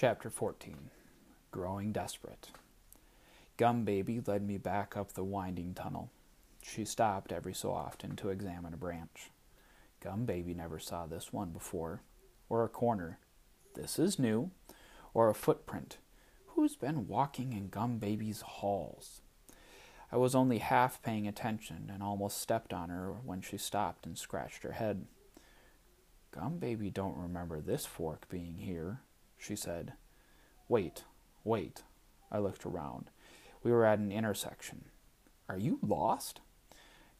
Chapter 14 Growing Desperate. Gum Baby led me back up the winding tunnel. She stopped every so often to examine a branch. Gum Baby never saw this one before, or a corner. This is new, or a footprint. Who's been walking in Gum Baby's halls? I was only half paying attention and almost stepped on her when she stopped and scratched her head. Gum Baby don't remember this fork being here, she said. Wait, wait. I looked around. We were at an intersection. Are you lost?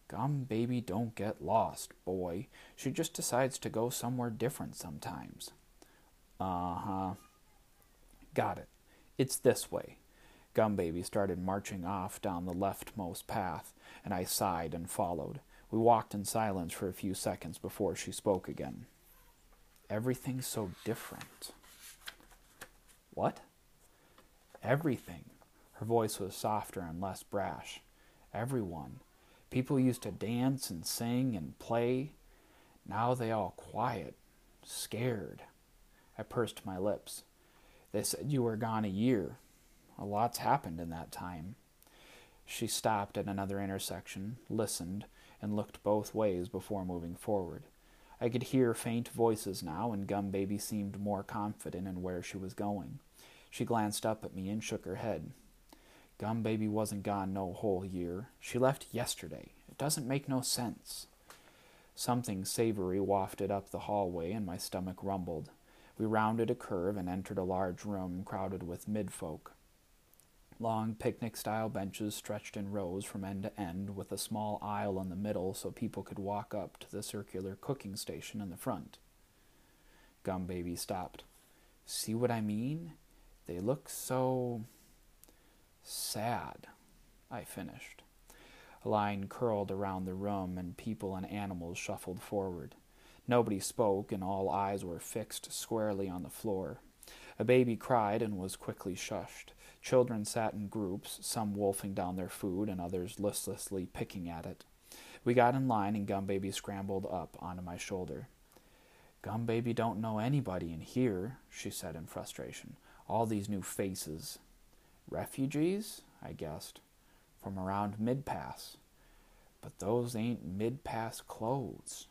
Gum baby don't get lost, boy. She just decides to go somewhere different sometimes. Uh huh. Got it. It's this way. Gum baby started marching off down the leftmost path, and I sighed and followed. We walked in silence for a few seconds before she spoke again. Everything's so different. What? Everything. Her voice was softer and less brash. Everyone. People used to dance and sing and play. Now they all quiet, scared. I pursed my lips. They said you were gone a year. A lot's happened in that time. She stopped at another intersection, listened, and looked both ways before moving forward. I could hear faint voices now, and Gum Baby seemed more confident in where she was going. She glanced up at me and shook her head. Gum Baby wasn't gone no whole year. She left yesterday. It doesn't make no sense. Something savory wafted up the hallway, and my stomach rumbled. We rounded a curve and entered a large room crowded with midfolk. Long picnic style benches stretched in rows from end to end, with a small aisle in the middle so people could walk up to the circular cooking station in the front. Gum Baby stopped. See what I mean? They look so sad. I finished. A line curled around the room, and people and animals shuffled forward. Nobody spoke, and all eyes were fixed squarely on the floor. A baby cried and was quickly shushed. Children sat in groups, some wolfing down their food and others listlessly picking at it. We got in line, and Gum Baby scrambled up onto my shoulder. Gum Baby don't know anybody in here, she said in frustration. All these new faces. Refugees? I guessed. From around Mid Pass. But those ain't Mid Pass clothes.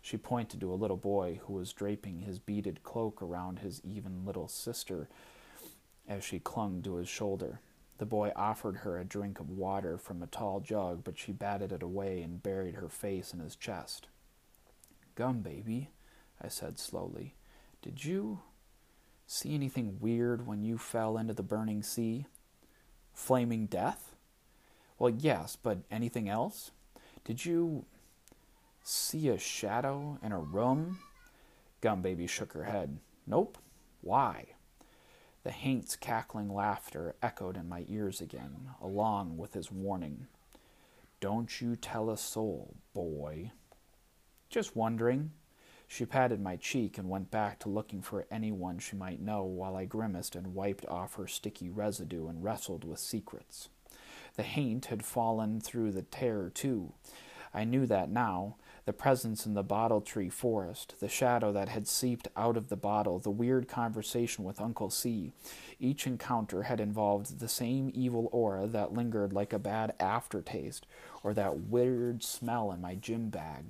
She pointed to a little boy who was draping his beaded cloak around his even little sister as she clung to his shoulder. The boy offered her a drink of water from a tall jug, but she batted it away and buried her face in his chest. Gum, baby, I said slowly. Did you See anything weird when you fell into the burning sea? Flaming death? Well, yes, but anything else? Did you see a shadow in a room? Gum Baby shook her head. Nope. Why? The Haint's cackling laughter echoed in my ears again, along with his warning. Don't you tell a soul, boy. Just wondering, she patted my cheek and went back to looking for anyone she might know while I grimaced and wiped off her sticky residue and wrestled with secrets. The haint had fallen through the tear, too. I knew that now. The presence in the bottle tree forest, the shadow that had seeped out of the bottle, the weird conversation with Uncle C. Each encounter had involved the same evil aura that lingered like a bad aftertaste, or that weird smell in my gym bag.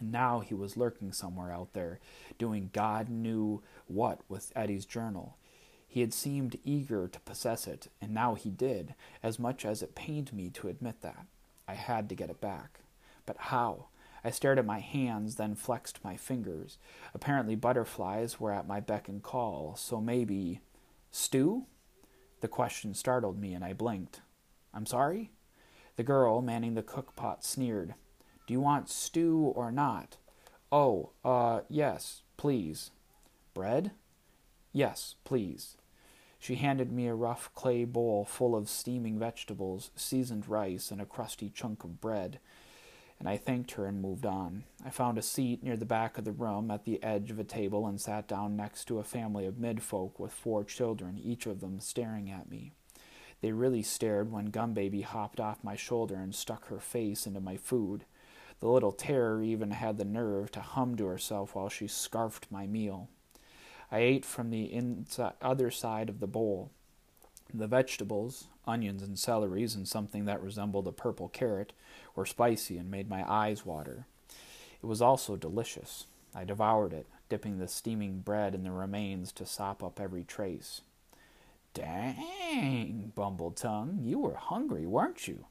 And now he was lurking somewhere out there, doing God knew what with Eddie's journal. He had seemed eager to possess it, and now he did, as much as it pained me to admit that. I had to get it back. But how? I stared at my hands, then flexed my fingers. Apparently, butterflies were at my beck and call, so maybe. Stew? The question startled me, and I blinked. I'm sorry? The girl manning the cook pot sneered. Do you want stew or not? Oh, uh, yes, please. Bread? Yes, please. She handed me a rough clay bowl full of steaming vegetables, seasoned rice, and a crusty chunk of bread, and I thanked her and moved on. I found a seat near the back of the room at the edge of a table and sat down next to a family of midfolk with four children, each of them staring at me. They really stared when Gum Baby hopped off my shoulder and stuck her face into my food. The little terror even had the nerve to hum to herself while she scarfed my meal. I ate from the inside, other side of the bowl. The vegetables, onions and celeries, and something that resembled a purple carrot, were spicy and made my eyes water. It was also delicious. I devoured it, dipping the steaming bread in the remains to sop up every trace. Dang, bumbled Tongue, you were hungry, weren't you?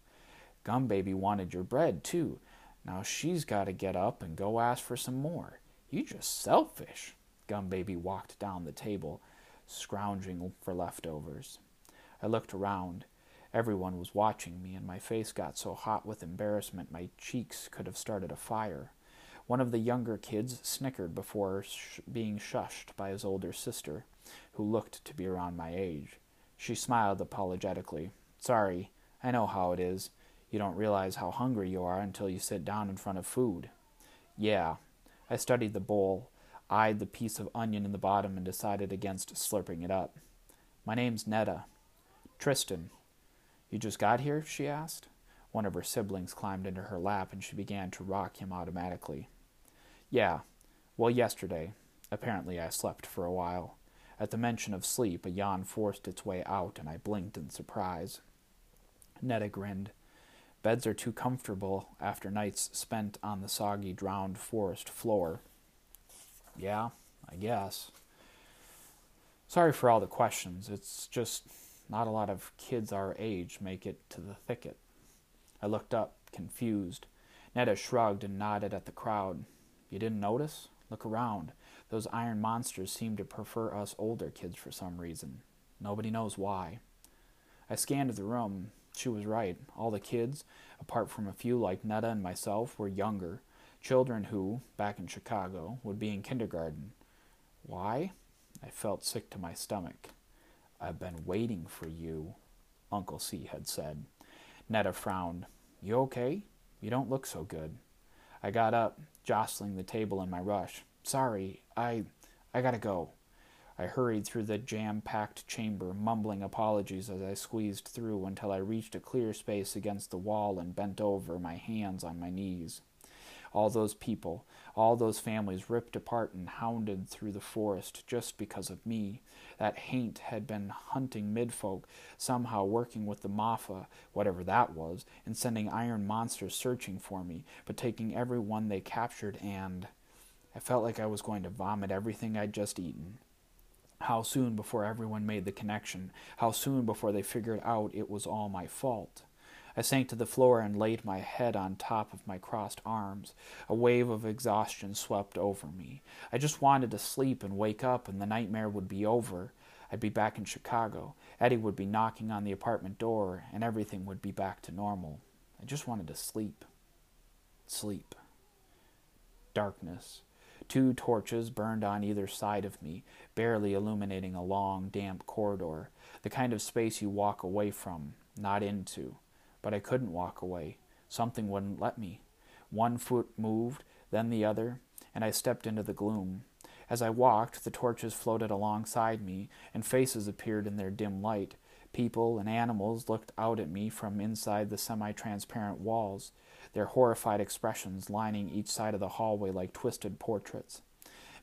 Gum Baby wanted your bread, too. Now she's got to get up and go ask for some more. You just selfish. Gum Baby walked down the table, scrounging for leftovers. I looked around. Everyone was watching me, and my face got so hot with embarrassment my cheeks could have started a fire. One of the younger kids snickered before sh- being shushed by his older sister, who looked to be around my age. She smiled apologetically. Sorry, I know how it is. You don't realize how hungry you are until you sit down in front of food. Yeah. I studied the bowl, eyed the piece of onion in the bottom, and decided against slurping it up. My name's Netta. Tristan. You just got here? she asked. One of her siblings climbed into her lap, and she began to rock him automatically. Yeah. Well, yesterday. Apparently, I slept for a while. At the mention of sleep, a yawn forced its way out, and I blinked in surprise. Netta grinned. Beds are too comfortable after nights spent on the soggy, drowned forest floor. Yeah, I guess. Sorry for all the questions. It's just not a lot of kids our age make it to the thicket. I looked up, confused. Netta shrugged and nodded at the crowd. You didn't notice? Look around. Those iron monsters seem to prefer us older kids for some reason. Nobody knows why. I scanned the room. She was right. All the kids, apart from a few like Netta and myself, were younger. Children who, back in Chicago, would be in kindergarten. Why? I felt sick to my stomach. I've been waiting for you, Uncle C had said. Netta frowned. You okay? You don't look so good. I got up, jostling the table in my rush. Sorry, I I gotta go. I hurried through the jam packed chamber, mumbling apologies as I squeezed through until I reached a clear space against the wall and bent over, my hands on my knees. All those people, all those families ripped apart and hounded through the forest just because of me. That haint had been hunting midfolk, somehow working with the Maafa, whatever that was, and sending iron monsters searching for me, but taking every one they captured and. I felt like I was going to vomit everything I'd just eaten. How soon before everyone made the connection? How soon before they figured out it was all my fault? I sank to the floor and laid my head on top of my crossed arms. A wave of exhaustion swept over me. I just wanted to sleep and wake up, and the nightmare would be over. I'd be back in Chicago. Eddie would be knocking on the apartment door, and everything would be back to normal. I just wanted to sleep. Sleep. Darkness. Two torches burned on either side of me, barely illuminating a long, damp corridor, the kind of space you walk away from, not into. But I couldn't walk away. Something wouldn't let me. One foot moved, then the other, and I stepped into the gloom. As I walked, the torches floated alongside me, and faces appeared in their dim light. People and animals looked out at me from inside the semi transparent walls their horrified expressions lining each side of the hallway like twisted portraits.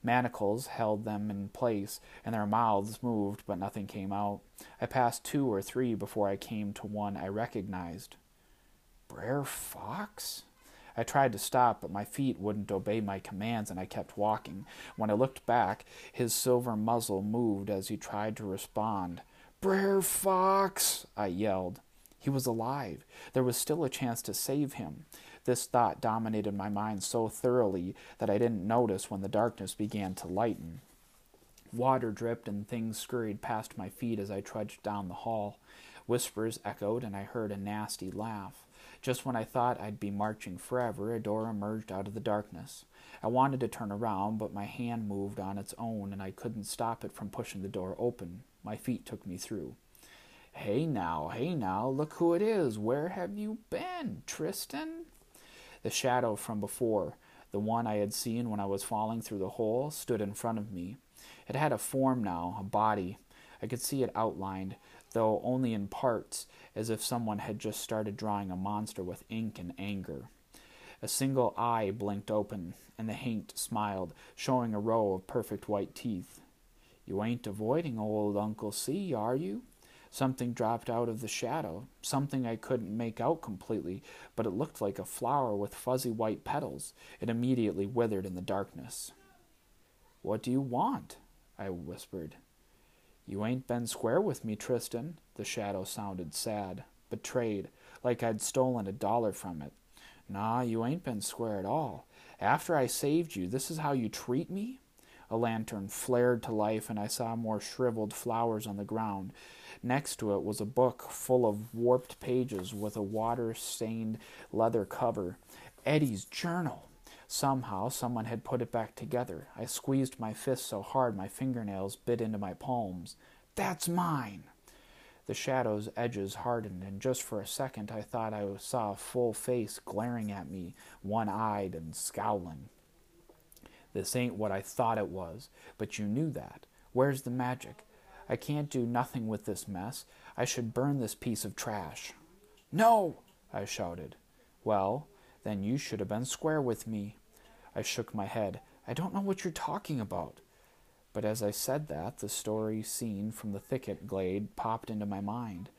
Manacles held them in place, and their mouths moved, but nothing came out. I passed two or three before I came to one I recognized. Brer Fox? I tried to stop, but my feet wouldn't obey my commands, and I kept walking. When I looked back, his silver muzzle moved as he tried to respond. Brer Fox! I yelled. He was alive. There was still a chance to save him. This thought dominated my mind so thoroughly that I didn't notice when the darkness began to lighten. Water dripped and things scurried past my feet as I trudged down the hall. Whispers echoed, and I heard a nasty laugh. Just when I thought I'd be marching forever, a door emerged out of the darkness. I wanted to turn around, but my hand moved on its own, and I couldn't stop it from pushing the door open. My feet took me through. Hey now, hey now, look who it is. Where have you been, Tristan? The shadow from before, the one I had seen when I was falling through the hole, stood in front of me. It had a form now, a body. I could see it outlined, though only in parts, as if someone had just started drawing a monster with ink and anger. A single eye blinked open, and the haint smiled, showing a row of perfect white teeth. You ain't avoiding old Uncle C, are you? Something dropped out of the shadow, something I couldn't make out completely, but it looked like a flower with fuzzy white petals. It immediately withered in the darkness. What do you want? I whispered. You ain't been square with me, Tristan. The shadow sounded sad, betrayed, like I'd stolen a dollar from it. Nah, you ain't been square at all. After I saved you, this is how you treat me? A lantern flared to life, and I saw more shriveled flowers on the ground. Next to it was a book full of warped pages with a water stained leather cover. Eddie's journal. Somehow, someone had put it back together. I squeezed my fist so hard my fingernails bit into my palms. That's mine! The shadow's edges hardened, and just for a second I thought I saw a full face glaring at me, one eyed and scowling. This ain't what I thought it was, but you knew that. Where's the magic? I can't do nothing with this mess. I should burn this piece of trash. No! I shouted. Well, then you should have been square with me. I shook my head. I don't know what you're talking about. But as I said that, the story scene from the thicket glade popped into my mind.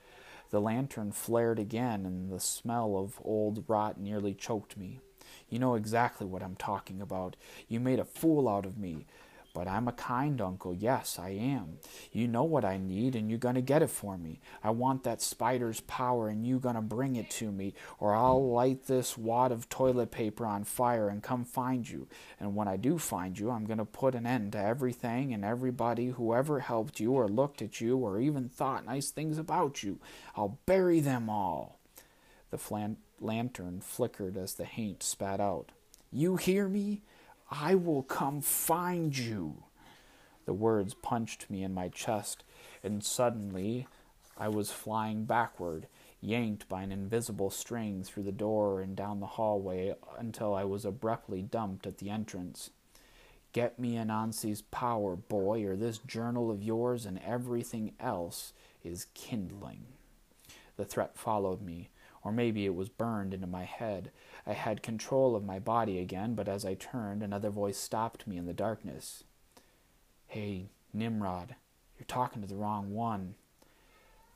The lantern flared again, and the smell of old rot nearly choked me. You know exactly what I'm talking about. You made a fool out of me. But I'm a kind uncle. Yes, I am. You know what I need, and you're going to get it for me. I want that spider's power, and you're going to bring it to me, or I'll light this wad of toilet paper on fire and come find you. And when I do find you, I'm going to put an end to everything and everybody who ever helped you, or looked at you, or even thought nice things about you. I'll bury them all. The flan- lantern flickered as the haint spat out. You hear me? I will come find you. The words punched me in my chest, and suddenly I was flying backward, yanked by an invisible string through the door and down the hallway until I was abruptly dumped at the entrance. Get me Anansi's power, boy, or this journal of yours and everything else is kindling. The threat followed me, or maybe it was burned into my head. I had control of my body again, but as I turned, another voice stopped me in the darkness. Hey, Nimrod, you're talking to the wrong one.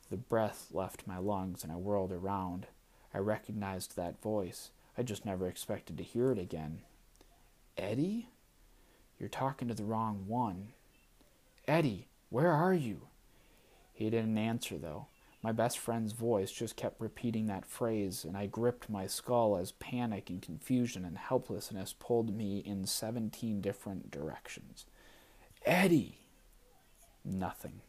The breath left my lungs and I whirled around. I recognized that voice. I just never expected to hear it again. Eddie? You're talking to the wrong one. Eddie, where are you? He didn't answer, though. My best friend's voice just kept repeating that phrase, and I gripped my skull as panic and confusion and helplessness pulled me in seventeen different directions. Eddie! Nothing.